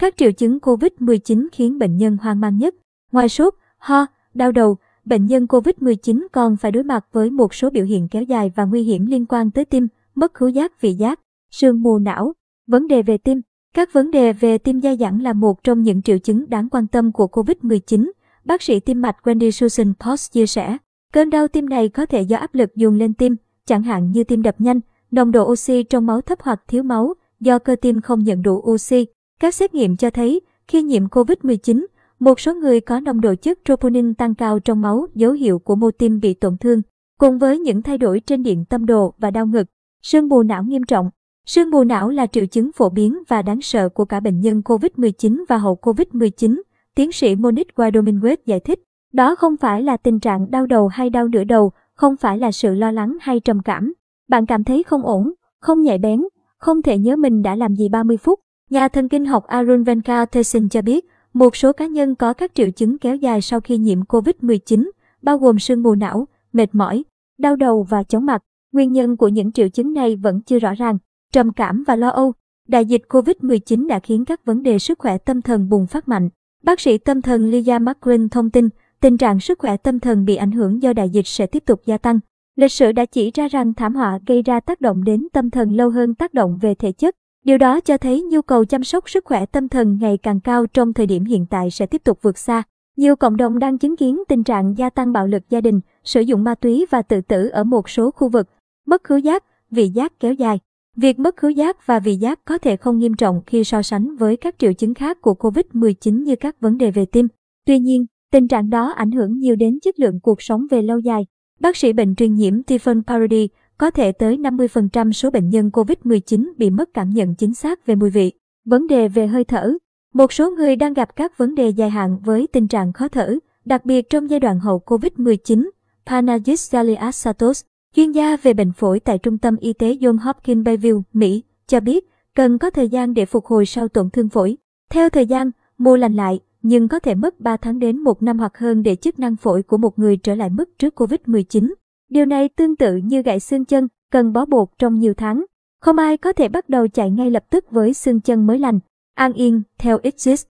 Các triệu chứng COVID-19 khiến bệnh nhân hoang mang nhất. Ngoài sốt, ho, đau đầu, bệnh nhân COVID-19 còn phải đối mặt với một số biểu hiện kéo dài và nguy hiểm liên quan tới tim, mất khứu giác vị giác, sương mù não, vấn đề về tim. Các vấn đề về tim dai dẳng là một trong những triệu chứng đáng quan tâm của COVID-19. Bác sĩ tim mạch Wendy Susan Post chia sẻ, cơn đau tim này có thể do áp lực dùng lên tim, chẳng hạn như tim đập nhanh, nồng độ oxy trong máu thấp hoặc thiếu máu, do cơ tim không nhận đủ oxy. Các xét nghiệm cho thấy, khi nhiễm COVID-19, một số người có nồng độ chất troponin tăng cao trong máu, dấu hiệu của mô tim bị tổn thương, cùng với những thay đổi trên điện tâm đồ và đau ngực. Sương mù não nghiêm trọng Sương mù não là triệu chứng phổ biến và đáng sợ của cả bệnh nhân COVID-19 và hậu COVID-19, tiến sĩ Monique Guadominguez giải thích. Đó không phải là tình trạng đau đầu hay đau nửa đầu, không phải là sự lo lắng hay trầm cảm. Bạn cảm thấy không ổn, không nhạy bén, không thể nhớ mình đã làm gì 30 phút. Nhà thần kinh học Arun Venkatesan cho biết, một số cá nhân có các triệu chứng kéo dài sau khi nhiễm COVID-19, bao gồm sương mù não, mệt mỏi, đau đầu và chóng mặt. Nguyên nhân của những triệu chứng này vẫn chưa rõ ràng. Trầm cảm và lo âu. Đại dịch COVID-19 đã khiến các vấn đề sức khỏe tâm thần bùng phát mạnh. Bác sĩ tâm thần Lia McGrin thông tin, tình trạng sức khỏe tâm thần bị ảnh hưởng do đại dịch sẽ tiếp tục gia tăng. Lịch sử đã chỉ ra rằng thảm họa gây ra tác động đến tâm thần lâu hơn tác động về thể chất. Điều đó cho thấy nhu cầu chăm sóc sức khỏe tâm thần ngày càng cao trong thời điểm hiện tại sẽ tiếp tục vượt xa. Nhiều cộng đồng đang chứng kiến tình trạng gia tăng bạo lực gia đình, sử dụng ma túy và tự tử ở một số khu vực. Mất khứu giác, vị giác kéo dài. Việc mất khứu giác và vị giác có thể không nghiêm trọng khi so sánh với các triệu chứng khác của COVID-19 như các vấn đề về tim. Tuy nhiên, tình trạng đó ảnh hưởng nhiều đến chất lượng cuộc sống về lâu dài. Bác sĩ bệnh truyền nhiễm Stephen Parody có thể tới 50% số bệnh nhân COVID-19 bị mất cảm nhận chính xác về mùi vị. Vấn đề về hơi thở. Một số người đang gặp các vấn đề dài hạn với tình trạng khó thở, đặc biệt trong giai đoạn hậu COVID-19. Panagis Galias Satos, chuyên gia về bệnh phổi tại Trung tâm Y tế John Hopkins Bayview, Mỹ, cho biết cần có thời gian để phục hồi sau tổn thương phổi. Theo thời gian, mô lành lại, nhưng có thể mất 3 tháng đến 1 năm hoặc hơn để chức năng phổi của một người trở lại mức trước COVID-19. Điều này tương tự như gãy xương chân, cần bó bột trong nhiều tháng. Không ai có thể bắt đầu chạy ngay lập tức với xương chân mới lành. An yên, theo Exist,